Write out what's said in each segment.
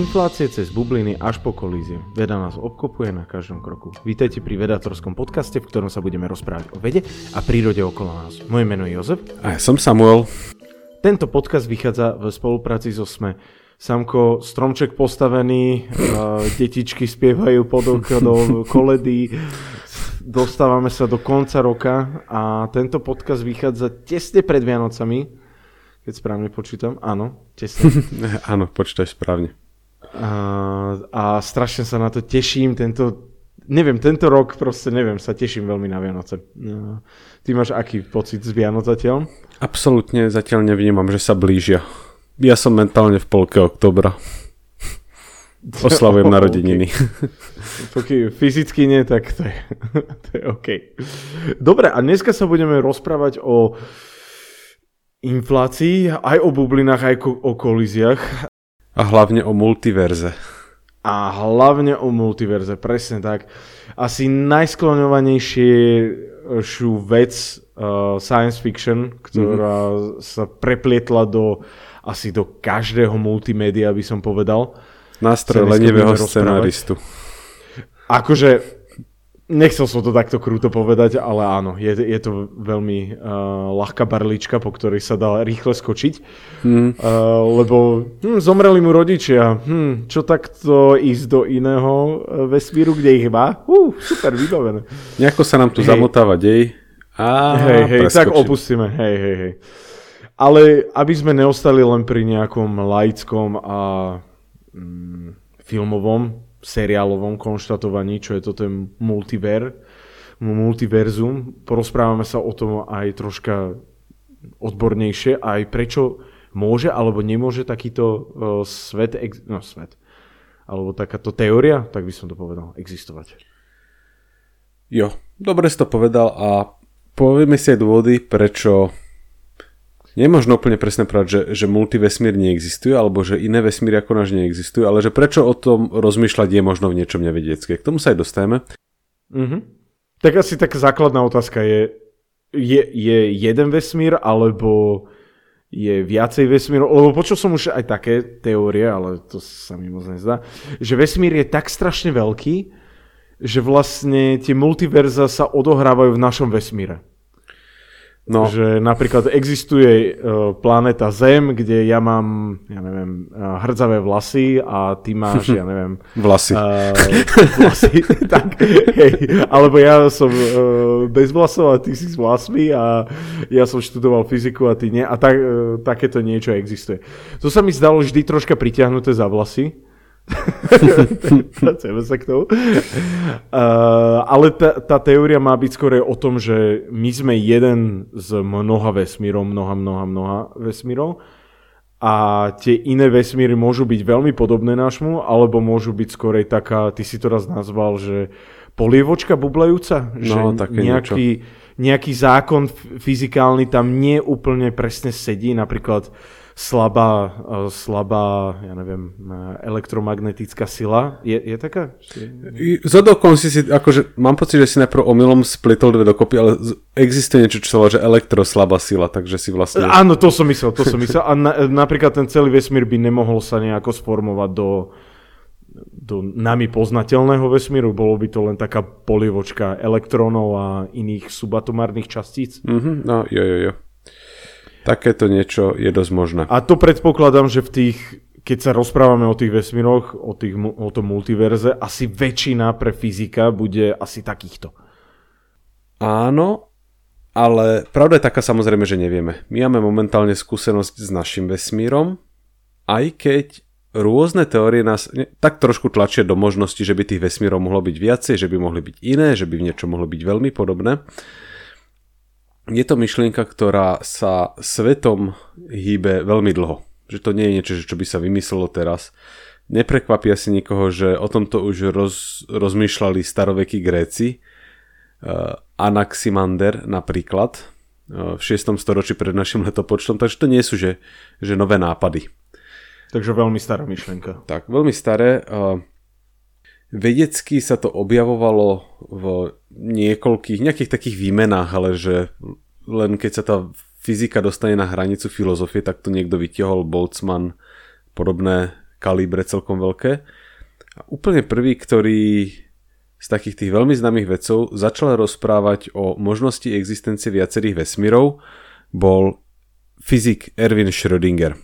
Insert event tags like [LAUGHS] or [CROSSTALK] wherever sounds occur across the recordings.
inflácie cez bubliny až po kolízie. Veda nás obkopuje na každom kroku. Vítajte pri vedatorskom podcaste, v ktorom sa budeme rozprávať o vede a prírode okolo nás. Moje meno je Jozef. A ja som Samuel. Tento podcast vychádza v spolupráci so SME. Samko, stromček postavený, detičky spievajú pod oknom, [LAUGHS] koledy, dostávame sa do konca roka a tento podcast vychádza tesne pred Vianocami, keď správne počítam. Áno, tesne. [LAUGHS] Áno, počítaš správne. A, a strašne sa na to teším. Tento, neviem, tento rok proste neviem, sa teším veľmi na Vianoce. No, ty máš aký pocit z Vianoc zatiaľ? Absolútne zatiaľ nevnímam, že sa blížia. Ja som mentálne v polke oktobra. Oslavujem [LAUGHS] narodeniny. Pokiaľ fyzicky nie, tak to je, [LAUGHS] to je OK. Dobre, a dneska sa budeme rozprávať o inflácii, aj o bublinách, aj o kolíziách. A hlavne o multiverze. A hlavne o multiverze, presne tak. Asi najskloňovanejšiu vec uh, science fiction, ktorá mm-hmm. sa preplietla do asi do každého multimédia, by som povedal. Nástroj lenivého scenaristu. Akože Nechcel som to takto krúto povedať, ale áno, je, je to veľmi uh, ľahká barlička, po ktorej sa dá rýchle skočiť. Mm. Uh, lebo hm, zomreli mu rodičia. Hm, čo takto ísť do iného uh, vesmíru, kde ich má? Uh, super, vybavené. Nejako sa nám tu hej. zamotáva dej. A hej, hej, tak opustíme. Hej, hej, hej. Ale aby sme neostali len pri nejakom laickom a mm, filmovom seriálovom konštatovaní, čo je to ten multiver, multiverzum. Porozprávame sa o tom aj troška odbornejšie, aj prečo môže alebo nemôže takýto uh, svet, ex- no svet, alebo takáto teória, tak by som to povedal, existovať. Jo, dobre si to povedal a povieme si aj dôvody, prečo Nemožno úplne presne povedať, že, že multivesmír neexistuje, alebo že iné vesmíry ako náš neexistujú, ale že prečo o tom rozmýšľať je možno v niečom nevedecké. K tomu sa aj dostajeme. Mm-hmm. Tak asi taká základná otázka je, je, je jeden vesmír, alebo je viacej vesmírov, lebo počul som už aj také teórie, ale to sa mi moc nezdá, že vesmír je tak strašne veľký, že vlastne tie multiverza sa odohrávajú v našom vesmíre. No. Že napríklad existuje uh, planéta Zem, kde ja mám, ja neviem, uh, hrdzavé vlasy a ty máš, [LAUGHS] ja neviem... vlasy. Uh, vlasy, [LAUGHS] [LAUGHS] tak, hej. Alebo ja som uh, bez vlasov a ty si s vlasmi a ja som študoval fyziku a ty nie. A tak, uh, takéto niečo existuje. To sa mi zdalo vždy troška pritiahnuté za vlasy. Pracujeme sa k tomu. Uh, ale tá, tá teória má byť skôr o tom, že my sme jeden z mnoha vesmírov, mnoha, mnoha, mnoha vesmírov a tie iné vesmíry môžu byť veľmi podobné nášmu, alebo môžu byť skorej taká, ty si to raz nazval, že polievočka bublajúca? No, že také nejaký, niečo. nejaký zákon fyzikálny tam nie úplne presne sedí, napríklad slabá, e, slabá, ja neviem, e, elektromagnetická sila. Je, je taká? Zodokon si si, akože mám pocit, že si najprv omylom splitol dve dokopy, ale existuje niečo, čo sa volá, že elektroslabá sila, takže si vlastne... Áno, to som myslel, to som myslel. A na, napríklad ten celý vesmír by nemohol sa nejako sformovať do do nami poznateľného vesmíru, bolo by to len taká polivočka elektrónov a iných subatomárnych častíc. Mm-hmm, no, jo, jo, jo. Takéto niečo je dosť možné. A to predpokladám, že v tých, keď sa rozprávame o tých vesmíroch, o, tých, o tom multiverze, asi väčšina pre fyzika bude asi takýchto. Áno, ale pravda je taká samozrejme, že nevieme. My máme momentálne skúsenosť s našim vesmírom, aj keď rôzne teórie nás tak trošku tlačia do možnosti, že by tých vesmírov mohlo byť viacej, že by mohli byť iné, že by v niečo mohlo byť veľmi podobné je to myšlienka, ktorá sa svetom hýbe veľmi dlho. Že to nie je niečo, čo by sa vymyslelo teraz. Neprekvapí asi nikoho, že o tomto už roz, rozmýšľali starovekí Gréci. Uh, Anaximander napríklad uh, v 6. storočí pred našim letopočtom, takže to nie sú že, že nové nápady. Takže veľmi stará myšlienka. Tak, veľmi staré. Uh, Vedecky sa to objavovalo v niekoľkých, nejakých takých výmenách, ale že len keď sa tá fyzika dostane na hranicu filozofie, tak to niekto vytiahol, Boltzmann, podobné kalíbre celkom veľké. A úplne prvý, ktorý z takých tých veľmi známych vedcov začal rozprávať o možnosti existencie viacerých vesmírov, bol fyzik Erwin Schrödinger.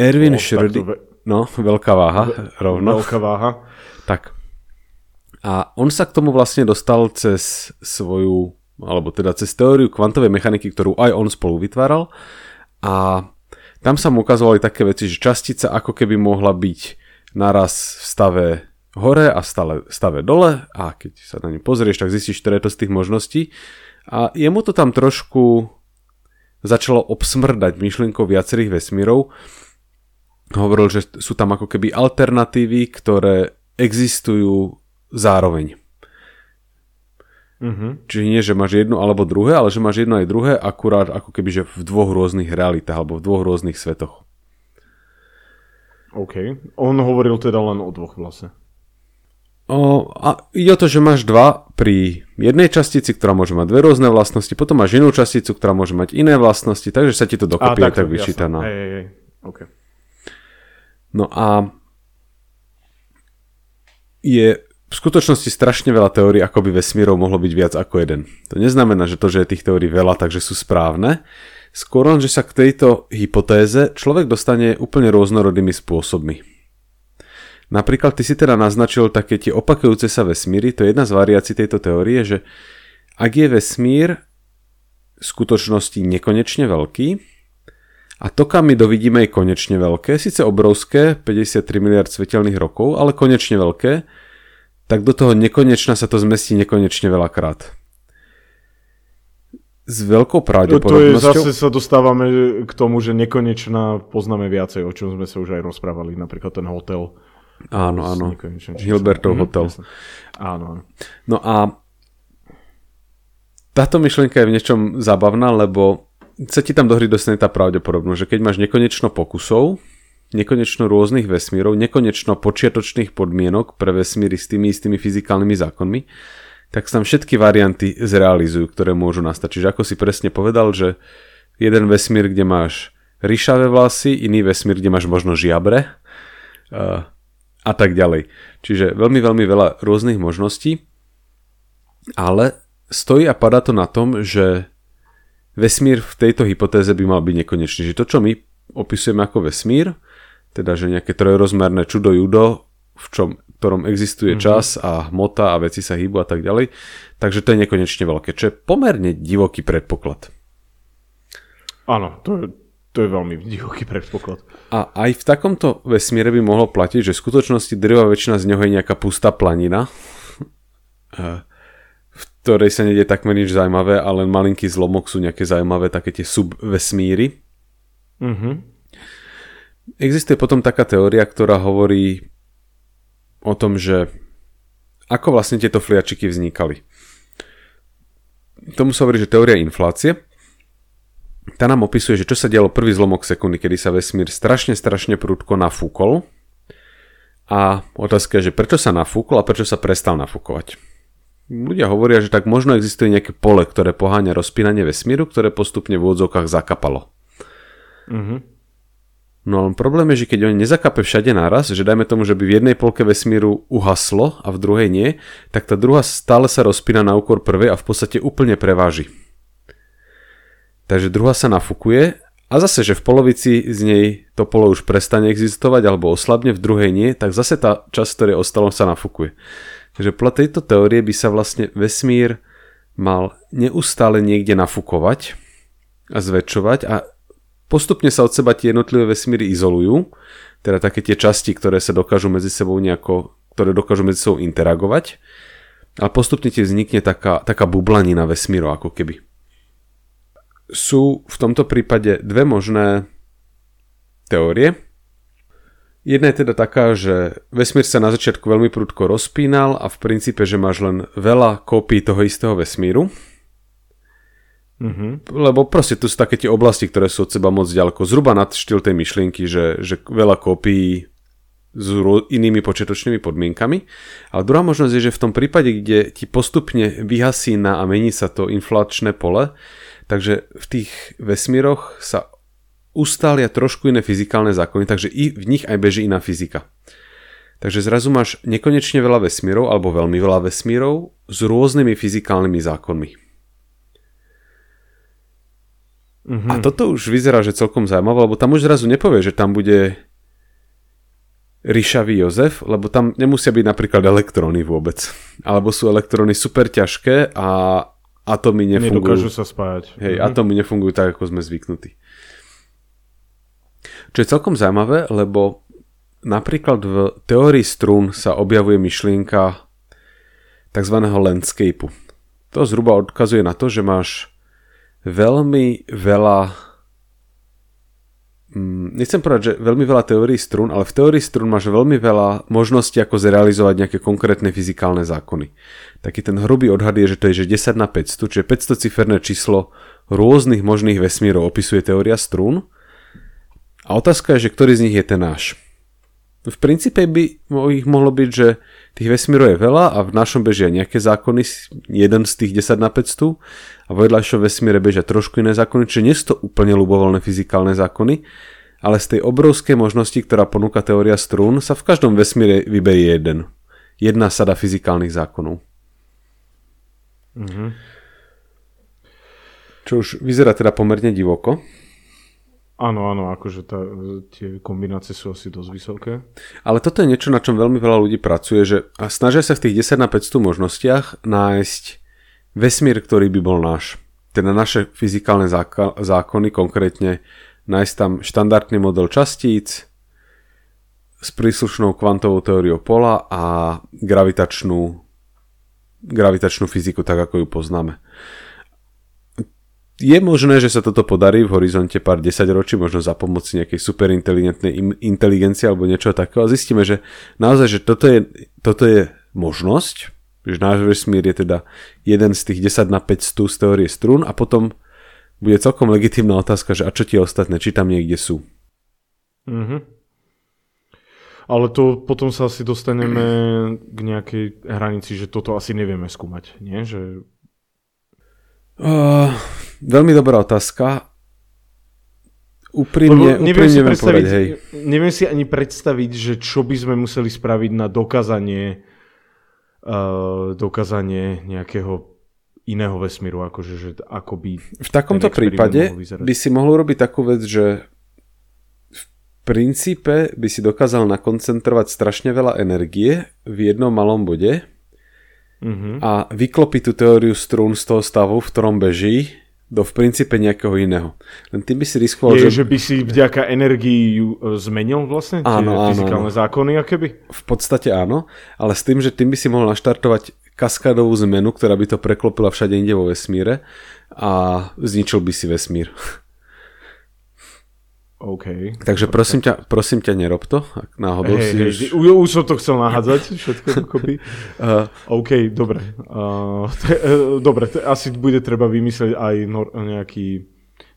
Erwin oh, Schrödinger... Ve... No, veľká váha, rovno. Veľká váha. Tak. A on sa k tomu vlastne dostal cez svoju, alebo teda cez teóriu kvantovej mechaniky, ktorú aj on spolu vytváral. A tam sa mu ukazovali také veci, že častica ako keby mohla byť naraz v stave hore a stave, stave dole a keď sa na ňu pozrieš, tak zistíš, ktoré je to z tých možností. A jemu to tam trošku začalo obsmrdať myšlienkou viacerých vesmírov. Hovoril, že sú tam ako keby alternatívy, ktoré existujú zároveň. Uh-huh. Čiže nie, že máš jedno alebo druhé, ale že máš jedno aj druhé, akurát ako keby že v dvoch rôznych realitách alebo v dvoch rôznych svetoch. OK. On hovoril teda len o dvoch vlastne. O, a ide o to, že máš dva pri jednej častici, ktorá môže mať dve rôzne vlastnosti, potom máš inú časticu, ktorá môže mať iné vlastnosti, takže sa ti to dokopí a, tak vyčíta. No. Hej, hej, hej. Okay. no a je v skutočnosti strašne veľa teórií, ako by vesmírov mohlo byť viac ako jeden. To neznamená, že to, že je tých teórií veľa, takže sú správne. Skôr len, že sa k tejto hypotéze človek dostane úplne rôznorodými spôsobmi. Napríklad ty si teda naznačil také tie opakujúce sa vesmíry, to je jedna z variácií tejto teórie, že ak je vesmír v skutočnosti nekonečne veľký a to, kam my dovidíme, je konečne veľké, síce obrovské, 53 miliard svetelných rokov, ale konečne veľké, tak do toho nekonečna sa to zmestí nekonečne veľakrát. S veľkou pravdepodobnosťou... To je, zase sa dostávame k tomu, že nekonečná poznáme viacej, o čom sme sa už aj rozprávali, napríklad ten hotel. Áno, áno. Hilbertov mm, hotel. Jasne. Áno, áno. No a táto myšlienka je v niečom zábavná, lebo sa ti tam do hry dostane tá pravdepodobnosť, že keď máš nekonečno pokusov, nekonečno rôznych vesmírov, nekonečno počiatočných podmienok pre vesmíry s tými istými fyzikálnymi zákonmi, tak sa tam všetky varianty zrealizujú, ktoré môžu nastať. Čiže ako si presne povedal, že jeden vesmír, kde máš ryšavé vlasy, iný vesmír, kde máš možno žiabre uh, a tak ďalej. Čiže veľmi, veľmi veľa rôznych možností, ale stojí a padá to na tom, že vesmír v tejto hypotéze by mal byť nekonečný. Že to, čo my opisujeme ako vesmír, teda že nejaké trojrozmerné čudo judo, v čom, ktorom existuje mm-hmm. čas a hmota a veci sa hýbu a tak ďalej. Takže to je nekonečne veľké, čo je pomerne divoký predpoklad. Áno, to je, to je veľmi divoký predpoklad. A aj v takomto vesmíre by mohlo platiť, že v skutočnosti drvá väčšina z neho je nejaká pustá planina, v ktorej sa nedie takmer nič zaujímavé, ale len malinký zlomok sú nejaké zaujímavé také tie subvesmíry. Mhm. Existuje potom taká teória, ktorá hovorí o tom, že ako vlastne tieto fliačiky vznikali. Tomu sa hovorí, že teória inflácie. Tá nám opisuje, že čo sa dialo prvý zlomok sekundy, kedy sa vesmír strašne, strašne prudko nafúkol. A otázka je, že prečo sa nafúkol a prečo sa prestal nafúkovať. Ľudia hovoria, že tak možno existuje nejaké pole, ktoré poháňa rozpínanie vesmíru, ktoré postupne v úvodzovkách zakapalo. Mm-hmm. No len problém je, že keď on nezakape všade naraz, že dajme tomu, že by v jednej polke vesmíru uhaslo a v druhej nie, tak tá druhá stále sa rozpína na úkor prvej a v podstate úplne preváži. Takže druhá sa nafúkuje a zase, že v polovici z nej to polo už prestane existovať alebo oslabne, v druhej nie, tak zase tá časť, ktoré ostalo, sa nafúkuje. Takže podľa tejto teórie by sa vlastne vesmír mal neustále niekde nafúkovať a zväčšovať a Postupne sa od seba tie jednotlivé vesmíry izolujú, teda také tie časti, ktoré sa dokážu medzi sebou nejako, ktoré dokážu medzi sebou interagovať, ale postupne ti vznikne taká, taká bublanina vesmíru ako keby. Sú v tomto prípade dve možné teórie. Jedna je teda taká, že vesmír sa na začiatku veľmi prudko rozpínal a v princípe, že máš len veľa kópií toho istého vesmíru, Mm-hmm. Lebo proste tu sú také tie oblasti, ktoré sú od seba moc ďaleko. Zhruba nad štýl tej myšlienky, že, že veľa kópií s inými početočnými podmienkami. A druhá možnosť je, že v tom prípade, kde ti postupne vyhasína a mení sa to inflačné pole, takže v tých vesmíroch sa ustália trošku iné fyzikálne zákony, takže i v nich aj beží iná fyzika. Takže zrazu máš nekonečne veľa vesmírov alebo veľmi veľa vesmírov s rôznymi fyzikálnymi zákonmi. Mm-hmm. A toto už vyzerá, že celkom zaujímavé, lebo tam už zrazu nepovie, že tam bude ríšavý Jozef, lebo tam nemusia byť napríklad elektróny vôbec. Alebo sú elektróny super ťažké a atomy nefungujú. Nedokážu sa spájať. Hej, mm-hmm. atomy nefungujú tak, ako sme zvyknutí. Čo je celkom zaujímavé, lebo napríklad v teórii strún sa objavuje myšlienka tzv. landscapeu. To zhruba odkazuje na to, že máš veľmi veľa mm, nechcem povedať, že veľmi veľa teórií strún, ale v teórii strún máš veľmi veľa možností, ako zrealizovať nejaké konkrétne fyzikálne zákony. Taký ten hrubý odhad je, že to je že 10 na 500, čiže 500 ciferné číslo rôznych možných vesmírov opisuje teória strún. A otázka je, že ktorý z nich je ten náš. V princípe by ich mohlo byť, že tých vesmírov je veľa a v našom bežia nejaké zákony, jeden z tých 10 na 500 a v vedľajšom vesmíre bežia trošku iné zákony, čiže nie sú to úplne ľubovoľné fyzikálne zákony, ale z tej obrovskej možnosti, ktorá ponúka teória strún, sa v každom vesmíre vyberie jeden. Jedna sada fyzikálnych zákonov. Mm-hmm. Čo už vyzerá teda pomerne divoko. Áno, áno, akože tá, tie kombinácie sú asi dosť vysoké. Ale toto je niečo, na čom veľmi veľa ľudí pracuje, že snažia sa v tých 10 na 500 možnostiach nájsť vesmír, ktorý by bol náš. Teda naše fyzikálne zákony, konkrétne nájsť tam štandardný model častíc s príslušnou kvantovou teóriou pola a gravitačnú, gravitačnú fyziku, tak ako ju poznáme je možné, že sa toto podarí v horizonte pár desaťročí, možno za pomoci nejakej superinteligentnej inteligencie alebo niečo takého a zistíme, že naozaj, že toto je, toto je možnosť, že náš vesmír je teda jeden z tých 10 na 500 z teórie strún a potom bude celkom legitimná otázka, že a čo tie ostatné, či tam niekde sú. Mm-hmm. Ale to potom sa asi dostaneme k nejakej hranici, že toto asi nevieme skúmať, nie? Že... Uh, Veľmi dobrá otázka. Úprimne, neviem, úprimne si neviem povedať, hej. Neviem si ani predstaviť, že čo by sme museli spraviť na dokázanie uh, dokázanie nejakého iného vesmíru, akože, že ako by... V takomto prípade by si mohol robiť takú vec, že v princípe by si dokázal nakoncentrovať strašne veľa energie v jednom malom bode mm-hmm. a vyklopiť tú teóriu strún z toho stavu, v ktorom beží do v princípe nejakého iného. Len tým by si riskoval, Je, že... že by si vďaka energii ju e, zmenil vlastne? Áno, tie áno, fyzikálne áno. zákony, akéby? V podstate áno, ale s tým, že tým by si mohol naštartovať kaskádovú zmenu, ktorá by to preklopila všade inde vo vesmíre a zničil by si vesmír. [LAUGHS] OK. Takže prosím ťa, prosím ťa, nerob to, ak náhodou hey, si... Hey, už... Už som to chcel nahádzať, všetko dokopy. Uh, [LAUGHS] OK, dobre. Uh, te, uh, dobre, te, asi bude treba vymyslieť aj nor- nejaký,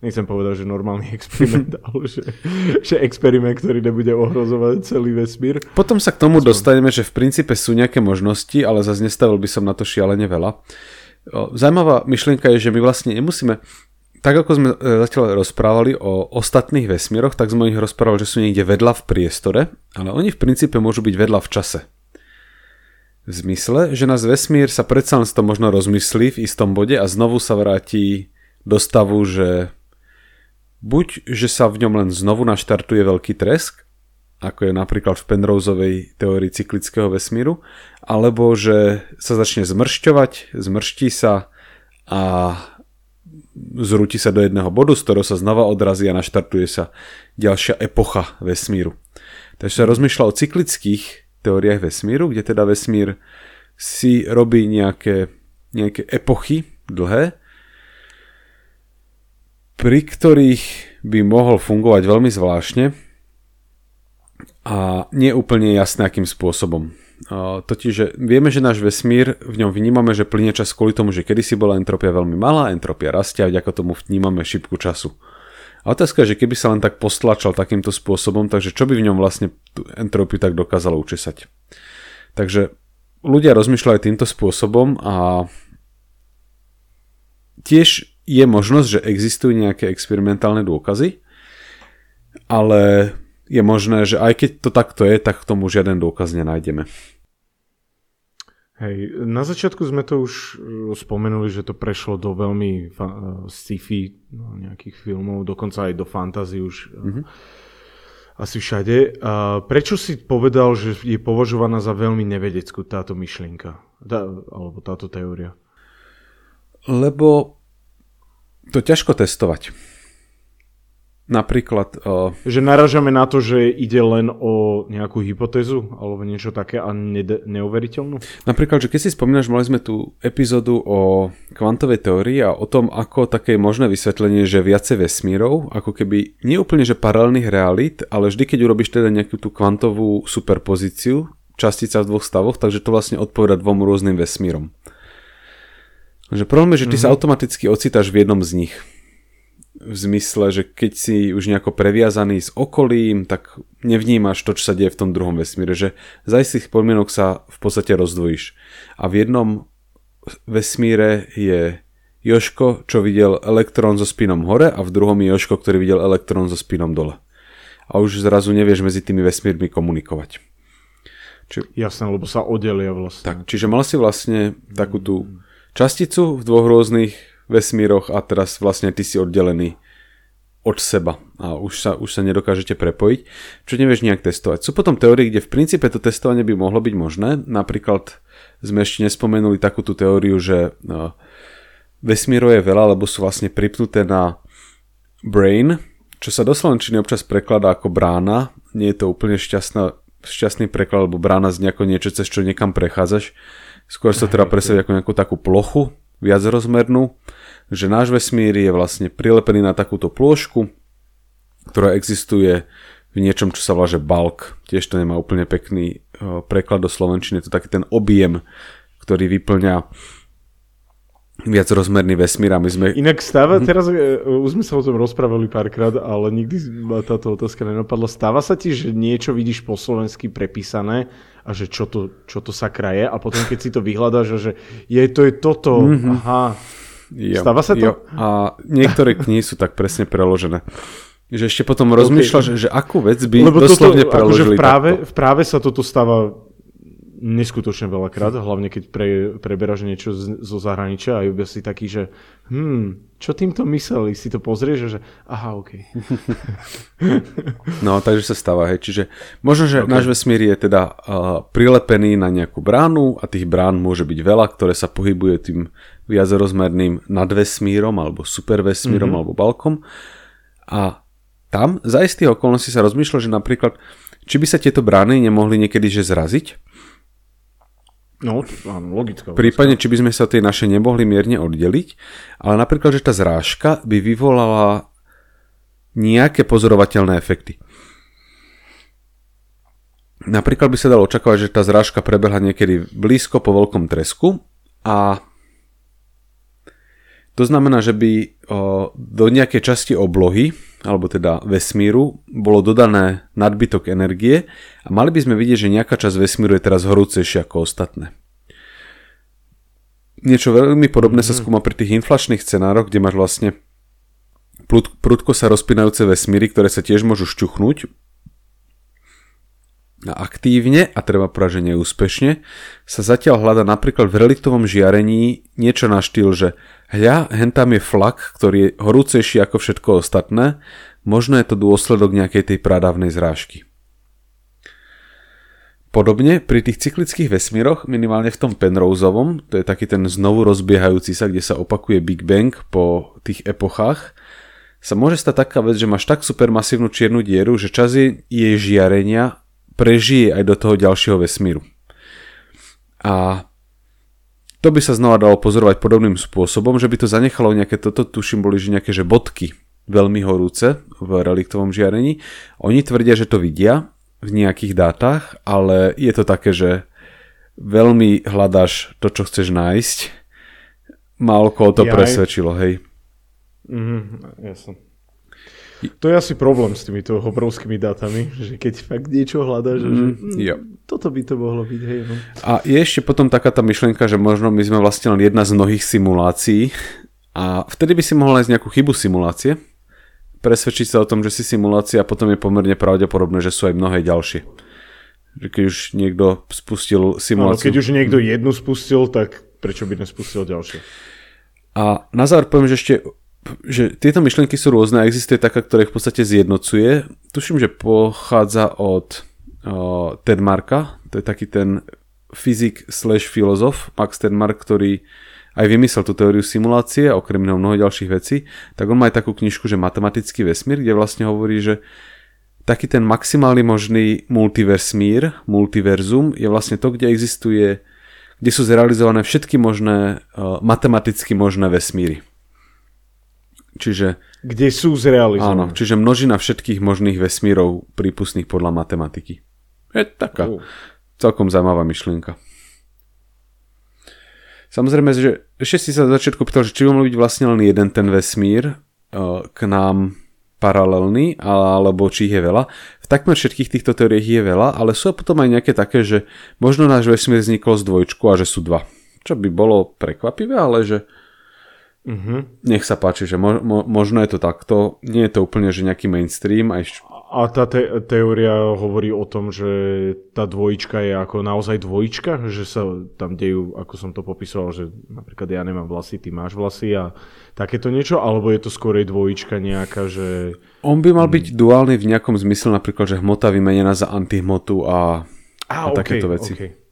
nechcem povedať, že normálny [LAUGHS] experiment, ale že, že experiment, ktorý nebude ohrozovať celý vesmír. Potom sa k tomu Aspoň. dostaneme, že v princípe sú nejaké možnosti, ale zase nestavil by som na to šialene veľa. Zajímavá myšlienka je, že my vlastne nemusíme tak ako sme e, zatiaľ rozprávali o ostatných vesmíroch, tak sme ich rozprávali, že sú niekde vedľa v priestore, ale oni v princípe môžu byť vedľa v čase. V zmysle, že nás vesmír sa predsa len to možno rozmyslí v istom bode a znovu sa vráti do stavu, že buď, že sa v ňom len znovu naštartuje veľký tresk, ako je napríklad v Penroseovej teórii cyklického vesmíru, alebo že sa začne zmršťovať, zmrští sa a zrúti sa do jedného bodu, z ktorého sa znova odrazí a naštartuje sa ďalšia epocha vesmíru. Takže sa rozmýšľa o cyklických teóriách vesmíru, kde teda vesmír si robí nejaké, nejaké epochy dlhé, pri ktorých by mohol fungovať veľmi zvláštne a nie úplne jasné akým spôsobom. Totiž vieme, že náš vesmír, v ňom vnímame, že plyne čas kvôli tomu, že kedysi bola entropia veľmi malá, entropia rastie a vďaka tomu vnímame šipku času. A otázka je, že keby sa len tak postlačal takýmto spôsobom, takže čo by v ňom vlastne tú entropiu tak dokázalo učesať. Takže ľudia rozmýšľajú týmto spôsobom a tiež je možnosť, že existujú nejaké experimentálne dôkazy, ale je možné, že aj keď to takto je, tak k tomu žiaden dôkaz nenájdeme. Hej, na začiatku sme to už uh, spomenuli, že to prešlo do veľmi fa- uh, sci-fi no, nejakých filmov, dokonca aj do fantasy už mm-hmm. asi všade. A prečo si povedal, že je považovaná za veľmi nevedeckú táto myšlienka? Tá, alebo táto teória? Lebo to ťažko testovať. Napríklad... Uh... Že naražame na to, že ide len o nejakú hypotézu alebo niečo také a ne- neuveriteľnú? Napríklad, že keď si spomínaš, mali sme tú epizódu o kvantovej teórii a o tom, ako také možné vysvetlenie, že viacej vesmírov, ako keby nie úplne, že paralelných realít, ale vždy, keď urobíš teda nejakú tú kvantovú superpozíciu, častica v dvoch stavoch, takže to vlastne odpoveda dvom rôznym vesmírom. Že problém je, že ty mm-hmm. sa mhm. automaticky ocitáš v jednom z nich v zmysle, že keď si už nejako previazaný s okolím, tak nevnímaš to, čo sa deje v tom druhom vesmíre, že za istých podmienok sa v podstate rozdvojíš. A v jednom vesmíre je Joško, čo videl elektrón so spinom hore a v druhom je Joško, ktorý videl elektrón so spinom dole. A už zrazu nevieš medzi tými vesmírmi komunikovať. Či... Jasné, lebo sa oddelia vlastne. Tak, čiže mal si vlastne takú tú časticu v dvoch rôznych vesmíroch a teraz vlastne ty si oddelený od seba a už sa, už sa nedokážete prepojiť, čo nevieš nejak testovať. Sú potom teórie, kde v princípe to testovanie by mohlo byť možné. Napríklad sme ešte nespomenuli takú tú teóriu, že no, vesmírov je veľa, lebo sú vlastne pripnuté na brain, čo sa do slovenčiny občas prekladá ako brána. Nie je to úplne šťastná, šťastný preklad, lebo brána z nejako niečo, cez čo niekam prechádzaš. Skôr sa teda [LAUGHS] predstaviť ako nejakú takú plochu, viacrozmernú, že náš vesmír je vlastne prilepený na takúto plôžku, ktorá existuje v niečom, čo sa volá že bulk. Tiež to nemá úplne pekný uh, preklad do slovenčiny, je to taký ten objem, ktorý vyplňa viac rozmerný vesmír a my sme... Inak stáva, teraz uh, už sme sa o tom rozprávali párkrát, ale nikdy ma táto otázka nenapadla. Stáva sa ti, že niečo vidíš po slovensky prepísané a že čo to, čo to sa kraje a potom keď si to vyhľadáš a že je to je toto, mm-hmm. aha. Jo, Stáva sa to? Jo. A niektoré knihy sú tak presne preložené. Že ešte potom okay. rozmýšľaš, že, že akú vec by Lebo doslovne toto, preložili akože v, práve, v práve sa toto stáva neskutočne veľakrát, hlavne keď pre, preberáš niečo z, zo zahraničia a je si taký, že hm, čo týmto mysleli? Si to pozrieš, že aha, OK. [LAUGHS] no, takže sa stáva, hej. Čiže možno, že okay. náš vesmír je teda uh, prilepený na nejakú bránu a tých brán môže byť veľa, ktoré sa pohybuje tým viacrozmerným nadvesmírom alebo supervesmírom mm-hmm. alebo balkom. A tam za istých okolností sa rozmýšľa, že napríklad, či by sa tieto brány nemohli niekedy že zraziť, No, áno, logická. Prípadne, či by sme sa tej naše nemohli mierne oddeliť, ale napríklad, že tá zrážka by vyvolala nejaké pozorovateľné efekty. Napríklad by sa dalo očakávať, že tá zrážka prebehla niekedy blízko po veľkom tresku a to znamená, že by do nejakej časti oblohy, alebo teda vesmíru, bolo dodané nadbytok energie a mali by sme vidieť, že nejaká časť vesmíru je teraz horúcejšia ako ostatné. Niečo veľmi podobné sa mhm. skúma pri tých inflačných scenároch, kde máš vlastne prudko sa rozpínajúce vesmíry, ktoré sa tiež môžu šťuchnúť a aktívne, a treba povedať, že neúspešne, sa zatiaľ hľada napríklad v reliktovom žiarení niečo na štýl, že hľa, hen tam je flak, ktorý je horúcejší ako všetko ostatné, možno je to dôsledok nejakej tej pradávnej zrážky. Podobne pri tých cyklických vesmíroch, minimálne v tom Penroseovom, to je taký ten znovu rozbiehajúci sa, kde sa opakuje Big Bang po tých epochách, sa môže stať taká vec, že máš tak supermasívnu čiernu dieru, že čas jej žiarenia prežije aj do toho ďalšieho vesmíru. A to by sa znova dalo pozorovať podobným spôsobom, že by to zanechalo nejaké, toto tuším boli že nejaké že bodky veľmi horúce v reliktovom žiarení. Oni tvrdia, že to vidia, v nejakých dátach, ale je to také, že veľmi hľadáš to, čo chceš nájsť. Málo koho to ja presvedčilo, hej. Mhm, jasne. To je asi problém s týmito obrovskými dátami, že keď fakt niečo hľadáš, mm, že mm, jo. toto by to mohlo byť. Hej, no. A je ešte potom taká tá myšlienka, že možno my sme vlastne len jedna z mnohých simulácií a vtedy by si mohol nájsť nejakú chybu simulácie, presvedčiť sa o tom, že si simulácia a potom je pomerne pravdepodobné, že sú aj mnohé ďalšie. Že keď už niekto spustil simuláciu... Áno, keď už niekto jednu spustil, tak prečo by nespustil ďalšie? A na záver poviem, že ešte že tieto myšlienky sú rôzne a existuje taká, ktorá ich v podstate zjednocuje. Tuším, že pochádza od uh, Tenmarka, to je taký ten fyzik slash filozof Max Tenmark, ktorý aj vymyslel tú teóriu simulácie, okrem iného mnoho ďalších vecí, tak on má aj takú knižku, že matematický vesmír, kde vlastne hovorí, že taký ten maximálny možný multiversmír, multiverzum je vlastne to, kde existuje kde sú zrealizované všetky možné, uh, matematicky možné vesmíry. Čiže... Kde sú zrealizované. Áno, čiže množina všetkých možných vesmírov prípustných podľa matematiky. Je taká uh. celkom zaujímavá myšlienka. Samozrejme, že ešte si sa za začiatku pýtal, že či by mal byť vlastne len jeden ten vesmír uh, k nám paralelný, alebo či ich je veľa. V takmer všetkých týchto teóriách je veľa, ale sú potom aj nejaké také, že možno náš vesmír vznikol z dvojčku a že sú dva. Čo by bolo prekvapivé, ale že mm-hmm. nech sa páči, že mo- mo- možno je to takto. Nie je to úplne, že nejaký mainstream. Aj a tá te- teória hovorí o tom, že tá dvojička je ako naozaj dvojička, že sa tam dejú, ako som to popisoval, že napríklad ja nemám vlasy, ty máš vlasy a takéto niečo, alebo je to skôr dvojička nejaká, že... On by mal byť duálny v nejakom zmysle, napríklad, že hmota vymenená za antihmotu a, a, a okay, takéto veci. Okay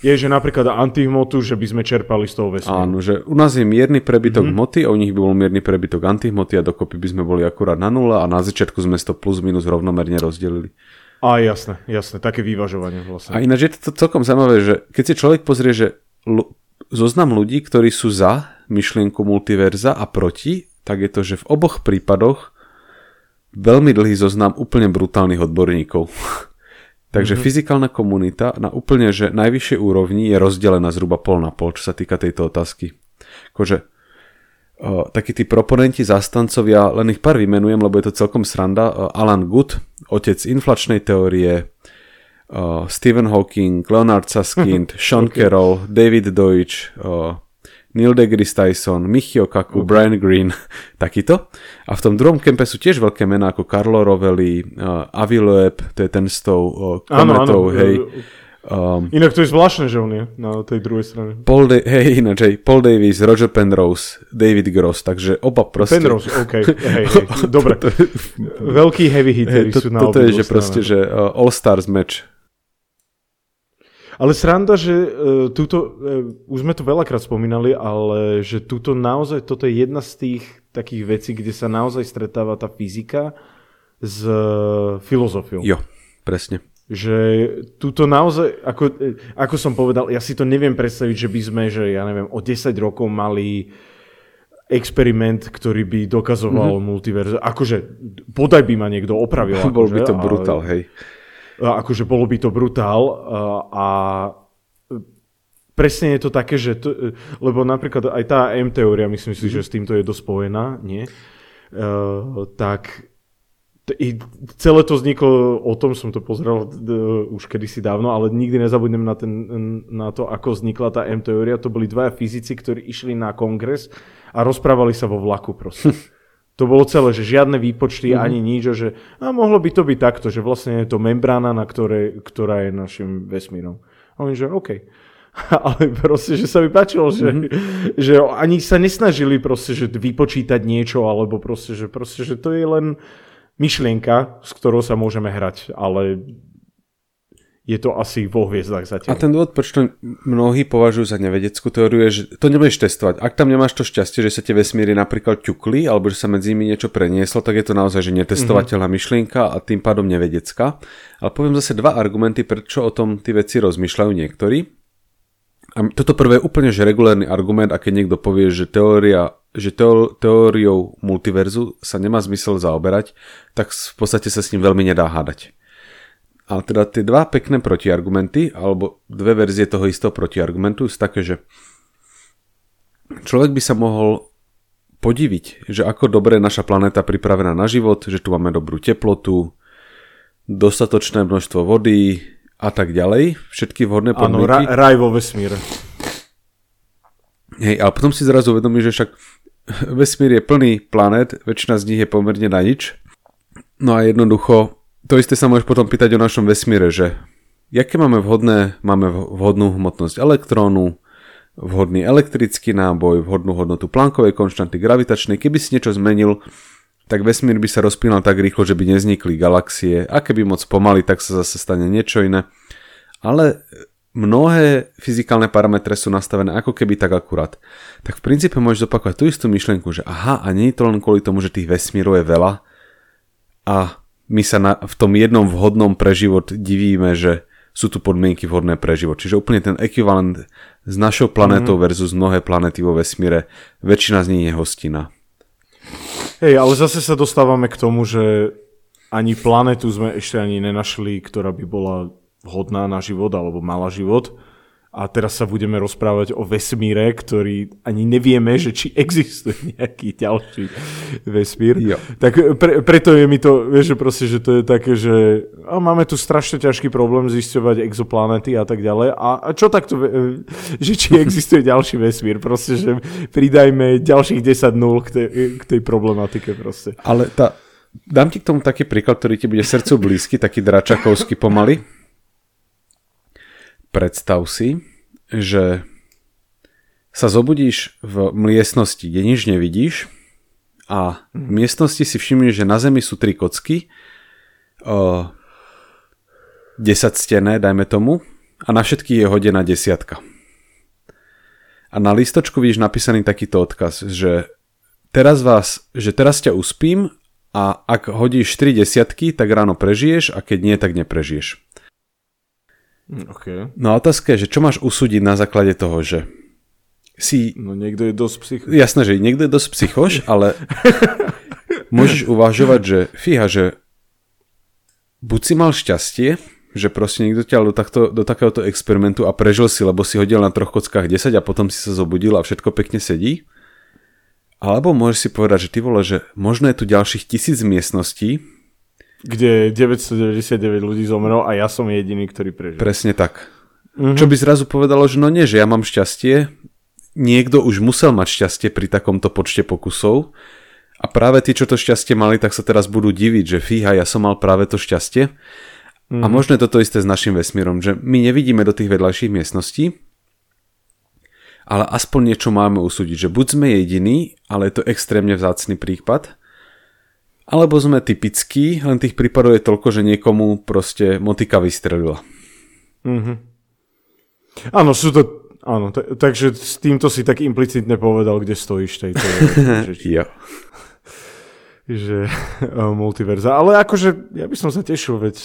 je, že napríklad antihmotu, že by sme čerpali z toho vesmíru. Áno, že u nás je mierny prebytok mm-hmm. hmoty a u nich by bol mierny prebytok antihmoty a dokopy by sme boli akurát na nula a na začiatku sme to plus minus rovnomerne rozdelili. A jasné, jasné, také vyvažovanie vlastne. A ináč je to celkom zaujímavé, že keď si človek pozrie, že l- zoznam ľudí, ktorí sú za myšlienku multiverza a proti, tak je to, že v oboch prípadoch veľmi dlhý zoznam úplne brutálnych odborníkov. [LAUGHS] Takže mm-hmm. fyzikálna komunita na úplne že najvyššej úrovni je rozdelená zhruba pol na pol, čo sa týka tejto otázky. Akože uh, takí tí proponenti, zastancovia, len ich pár vymenujem, lebo je to celkom sranda. Uh, Alan Good, otec inflačnej teórie, uh, Stephen Hawking, Leonard Susskind, [LAUGHS] Sean okay. Carroll, David Deutsch, uh, Neil deGrasse Tyson, Michio Kaku, okay. Brian Green, [LAUGHS] takýto. A v tom druhom kempe sú tiež veľké mená ako Carlo Rovelli, uh, Avi Loeb, to je ten s tou uh, kometou, áno, áno. hej. Um, Inak to je zvláštne, že on je na tej druhej strane. Paul da- [LAUGHS] hej, ináč, hej, Paul Davis, Roger Penrose, David Gross, takže oba proste... Penrose, OK, hej, [LAUGHS] hej, dobre. Veľký heavy hitteri hey, to, sú na Toto je, že proste, že uh, All-Stars match ale sranda, že uh, túto, uh, už sme to veľakrát spomínali, ale že túto naozaj, toto je jedna z tých takých vecí, kde sa naozaj stretáva tá fyzika s uh, filozofiou. Jo, presne. Že túto naozaj, ako, ako som povedal, ja si to neviem predstaviť, že by sme, že ja neviem, o 10 rokov mali experiment, ktorý by dokazoval mm-hmm. multiverze. Akože, podaj by ma niekto opravil. Bol akože, by to brutál, ale... hej akože bolo by to brutál a presne je to také, že to, lebo napríklad aj tá M teória, myslím si, že s týmto je dosť spojená, nie? Tak i celé to vzniklo, o tom som to pozrel uh, už kedysi dávno, ale nikdy nezabudnem na, ten, na to, ako vznikla tá M teória. To boli dvaja fyzici, ktorí išli na kongres a rozprávali sa vo vlaku proste. [LAUGHS] To bolo celé, že žiadne výpočty mm-hmm. ani nič, že a mohlo by to byť takto, že vlastne je to membrána, na ktoré, ktorá je našim vesmírom. A oni, že OK. [LAUGHS] Ale proste, že sa mi páčilo, že, mm-hmm. že ani sa nesnažili proste, že vypočítať niečo, alebo proste, že, proste, že to je len myšlienka, s ktorou sa môžeme hrať, ale je to asi vo hviezdach zatiaľ. A ten dôvod, prečo mnohí považujú za nevedeckú teóriu, je, že to nebudeš testovať. Ak tam nemáš to šťastie, že sa tie vesmíry napríklad ťukli, alebo že sa medzi nimi niečo prenieslo, tak je to naozaj že netestovateľná mm-hmm. myšlienka a tým pádom nevedecká. Ale poviem zase dva argumenty, prečo o tom tí veci rozmýšľajú niektorí. A toto prvé je úplne že regulárny argument, a keď niekto povie, že teória že teó- teóriou multiverzu sa nemá zmysel zaoberať, tak v podstate sa s ním veľmi nedá hádať. Ale teda tie dva pekné protiargumenty, alebo dve verzie toho istého protiargumentu sú také, že človek by sa mohol podiviť, že ako dobre je naša planéta pripravená na život, že tu máme dobrú teplotu, dostatočné množstvo vody a tak ďalej. Všetky vhodné podmienky. Áno, ra- raj vo vesmíre. Hej, ale potom si zrazu uvedomí, že však vesmír je plný planet, väčšina z nich je pomerne na nič. No a jednoducho, to isté sa môžeš potom pýtať o našom vesmíre, že jaké máme vhodné, máme vhodnú hmotnosť elektrónu, vhodný elektrický náboj, vhodnú hodnotu plankovej konštanty gravitačnej. Keby si niečo zmenil, tak vesmír by sa rozpínal tak rýchlo, že by neznikli galaxie. A keby moc pomaly, tak sa zase stane niečo iné. Ale mnohé fyzikálne parametre sú nastavené ako keby tak akurát. Tak v princípe môžeš zopakovať tú istú myšlienku, že aha, a nie je to len kvôli tomu, že tých vesmírov je veľa a my sa na, v tom jednom vhodnom pre život divíme, že sú tu podmienky vhodné pre život. Čiže úplne ten ekvivalent s našou planetou mm. versus mnohé planety vo vesmíre, väčšina z nich je hostina. Hej, ale zase sa dostávame k tomu, že ani planetu sme ešte ani nenašli, ktorá by bola vhodná na život alebo mala život. A teraz sa budeme rozprávať o vesmíre, ktorý ani nevieme, že či existuje [LAUGHS] nejaký ďalší vesmír. Jo. Tak pre, preto je mi to, vieš, že proste, že to je také, že a máme tu strašne ťažký problém zisťovať exoplanety a tak ďalej. A, a čo takto, že či [LAUGHS] existuje ďalší vesmír, proste, že pridajme ďalších 10 nul k tej, k tej problematike proste. Ale tá, dám ti k tomu taký príklad, ktorý ti bude srdcu blízky, taký dračakovský pomaly predstav si, že sa zobudíš v miestnosti, kde nič nevidíš a v miestnosti si všimneš, že na zemi sú tri kocky, o, 10 stené, dajme tomu, a na všetky je hodená desiatka. A na listočku vidíš napísaný takýto odkaz, že teraz vás, že teraz ťa uspím a ak hodíš 3 desiatky, tak ráno prežiješ a keď nie, tak neprežiješ. Hm, okay. No a otázka je, že čo máš usúdiť na základe toho, že si... No niekto je dosť psychoš. Jasné, že niekto je dosť psychoš, ale [LAUGHS] môžeš uvažovať, že fíha, že buď si mal šťastie, že proste niekto ťa do, takto, do takéhoto experimentu a prežil si, lebo si hodil na troch kockách 10 a potom si sa zobudil a všetko pekne sedí. Alebo môžeš si povedať, že ty vole, že možno je tu ďalších tisíc miestností, kde 999 ľudí zomrelo a ja som jediný, ktorý prežil. Presne tak. Mm-hmm. Čo by zrazu povedalo, že no nie, že ja mám šťastie, niekto už musel mať šťastie pri takomto počte pokusov a práve tí, čo to šťastie mali, tak sa teraz budú diviť, že fíha, ja som mal práve to šťastie. Mm-hmm. A mhm. možno je toto isté s našim vesmírom, že my nevidíme do tých vedľajších miestností, ale aspoň niečo máme usúdiť, že buď sme jediní, ale je to extrémne vzácný prípad, alebo sme typickí, len tých prípadov je toľko, že niekomu proste motika vystrelila. Mm-hmm. Áno, sú to... Áno, t- takže s týmto si tak implicitne povedal, kde stojíš tejto... [LAUGHS] jo. Že uh, [LAUGHS] multiverza. Ale akože ja by som sa tešil, veď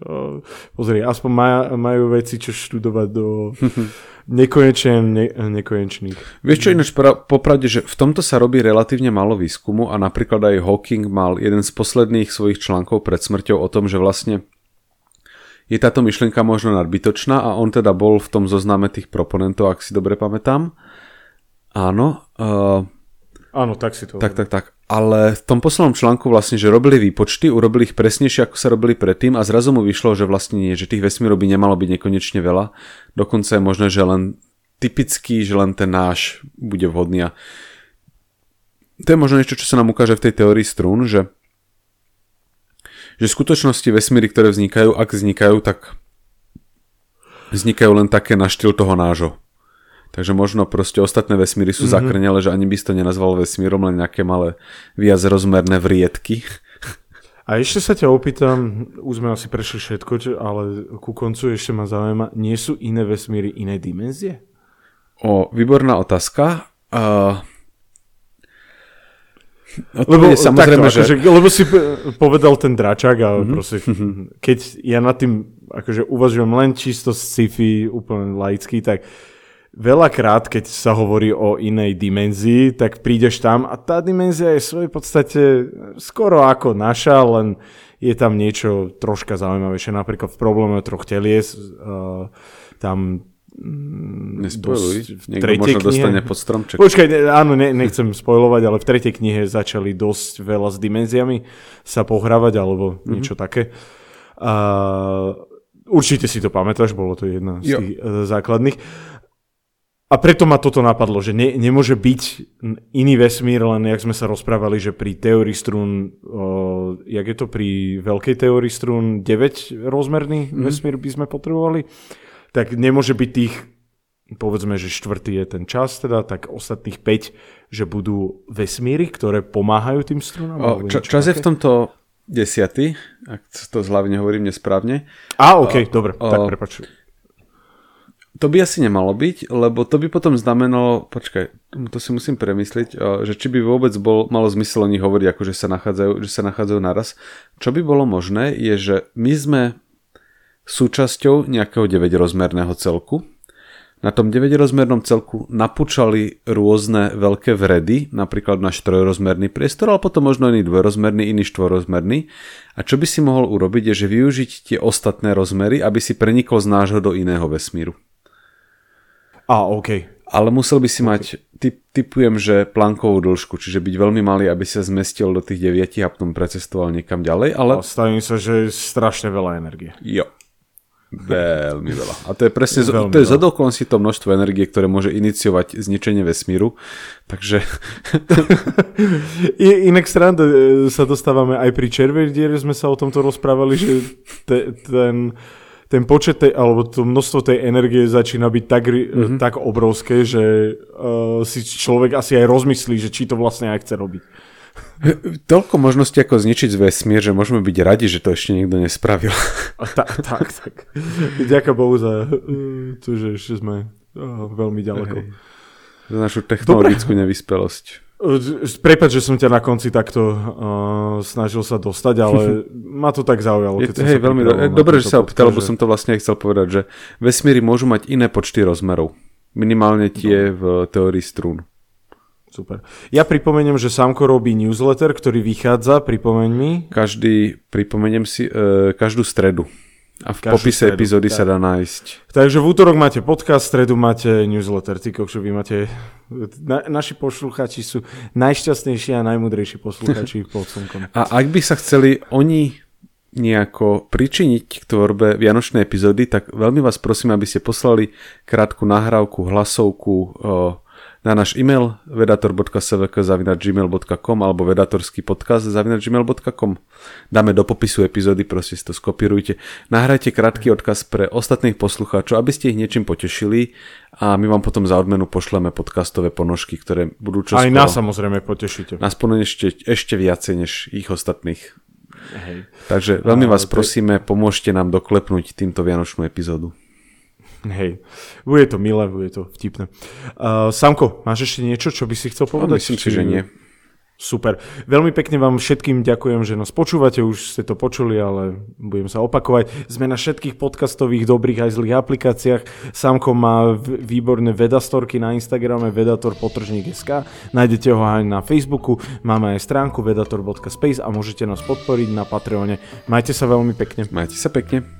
uh, pozri, aspoň maj, majú veci, čo študovať do [LAUGHS] nekonečne ne, nekonečných. Vieš čo ináč, pra, popravde, že v tomto sa robí relatívne málo výskumu a napríklad aj Hawking mal jeden z posledných svojich článkov pred smrťou o tom, že vlastne je táto myšlienka možno nadbytočná a on teda bol v tom zozname tých proponentov, ak si dobre pamätám. Áno. Uh, Áno, tak si to Tak, tak, tak. Ale v tom poslednom článku vlastne, že robili výpočty, urobili ich presnejšie, ako sa robili predtým a zrazu mu vyšlo, že vlastne nie, že tých vesmírov by nemalo byť nekonečne veľa. Dokonca je možné, že len typický, že len ten náš bude vhodný. A to je možno niečo, čo sa nám ukáže v tej teórii strún, že, že v skutočnosti vesmíry, ktoré vznikajú, ak vznikajú, tak vznikajú len také na štýl toho nášho. Takže možno proste ostatné vesmíry sú mm-hmm. zakrnele, že ani by si to nenazval vesmírom, len nejaké malé viac rozmerné vriedky. A ešte sa ťa opýtam, už sme asi prešli všetko, ale ku koncu ešte ma zaujíma, nie sú iné vesmíry iné dimenzie? O, výborná otázka. Uh, lebo, samozrejme, takto, že... Akože, lebo si povedal ten dračák a mm-hmm. proste, keď ja nad tým akože uvažujem len čisto sci-fi, úplne laicky, tak veľakrát, keď sa hovorí o inej dimenzii, tak prídeš tam a tá dimenzia je v svojej podstate skoro ako naša, len je tam niečo troška zaujímavejšie. Napríklad v probléme troch telies uh, tam mm, Nespojluj, v tretej možno knihe... dostane pod stromček. Počkaj, áno, ne, nechcem spojovať, ale v tretej knihe začali dosť veľa s dimenziami sa pohrávať, alebo mm-hmm. niečo také. Uh, určite si to pamätáš, bolo to jedna z jo. tých uh, základných. A preto ma toto napadlo, že ne, nemôže byť iný vesmír, len jak sme sa rozprávali, že pri teórii strún, o, jak je to pri veľkej teórii strún, 9 rozmerný mm. vesmír by sme potrebovali, tak nemôže byť tých, povedzme, že štvrtý je ten čas, teda, tak ostatných 5, že budú vesmíry, ktoré pomáhajú tým strunám. O, čo, čas je v tomto desiatý, ak to zľavne hovorím nesprávne. A, OK, o, dobre, o, tak prepačujem. To by asi nemalo byť, lebo to by potom znamenalo, počkaj, to si musím premyslieť, že či by vôbec bol, malo zmysel o nich hovoriť, ako že sa nachádzajú, že sa nachádzajú naraz. Čo by bolo možné, je, že my sme súčasťou nejakého 9-rozmerného celku. Na tom 9-rozmernom celku napúčali rôzne veľké vredy, napríklad náš trojrozmerný priestor, ale potom možno iný dvojrozmerný, iný štvorozmerný. A čo by si mohol urobiť, je, že využiť tie ostatné rozmery, aby si prenikol z nášho do iného vesmíru. A, OK. Ale musel by si okay. mať, typ, typujem, že plankovú dĺžku, čiže byť veľmi malý, aby sa zmestil do tých 9 a potom precestoval niekam ďalej, ale... A stavím sa, že je strašne veľa energie. Jo. Veľmi veľa. A to je presne, to je zodokon si to množstvo energie, ktoré môže iniciovať zničenie vesmíru. Takže... [LAUGHS] Inak sranda, e, sa dostávame aj pri červenej diere, sme sa o tomto rozprávali, že te, ten ten počet tej, alebo to množstvo tej energie začína byť tak, mm-hmm. tak obrovské, že uh, si človek asi aj rozmyslí, že či to vlastne aj chce robiť. [LAUGHS] Toľko možností, ako zničiť vesmír, že môžeme byť radi, že to ešte niekto nespravil. A tak, [LAUGHS] tak, tak. Ďakujem Bohu za uh, to, že ešte sme uh, veľmi ďaleko. Hej. Za našu technologickú Dobre. nevyspelosť. Prepač, že som ťa na konci takto uh, snažil sa dostať, ale [LAUGHS] ma to tak zaujalo. Keď Je, hej, veľmi do, dobre, že sa opýtal, lebo som to vlastne chcel povedať, že vesmíry môžu mať iné počty rozmerov. Minimálne tie no. v teórii strún. Super. Ja pripomeniem, že Samko robí newsletter, ktorý vychádza, pripomeň mi. Každý, pripomeniem si, uh, každú stredu. A v popise stredu, epizódy tak. sa dá nájsť. Takže v útorok máte podcast, v stredu máte newsletter. Ty kokšo, vy máte... Na, naši posluchači sú najšťastnejší a najmudrejší posluchači [LAUGHS] pod slnkom. A ak by sa chceli oni nejako pričiniť k tvorbe Vianočnej epizódy, tak veľmi vás prosím, aby ste poslali krátku nahrávku, hlasovku, o, na náš e-mail vedator.svk.gmail.com alebo vedatorský podcast zavinačgmail.com Dáme do popisu epizódy, prosím si to skopírujte. Nahrajte krátky odkaz pre ostatných poslucháčov, aby ste ich niečím potešili a my vám potom za odmenu pošleme podcastové ponožky, ktoré budú čoskoro... Aj nás samozrejme potešíte. Nás ešte, ešte viacej než ich ostatných. Hej. Takže veľmi vás prosíme, pomôžte nám doklepnúť týmto vianočnú epizódu. Hej, bude to milé, bude to vtipné. Uh, Samko, máš ešte niečo, čo by si chcel no, povedať? No, myslím si, že nie. Super. Veľmi pekne vám všetkým ďakujem, že nás počúvate, už ste to počuli, ale budem sa opakovať. Sme na všetkých podcastových dobrých aj zlých aplikáciách. Samko má výborné vedastorky na Instagrame vedator potržník.sk. Nájdete ho aj na Facebooku, máme aj stránku vedator.space a môžete nás podporiť na Patreone. Majte sa veľmi pekne. Majte sa pekne.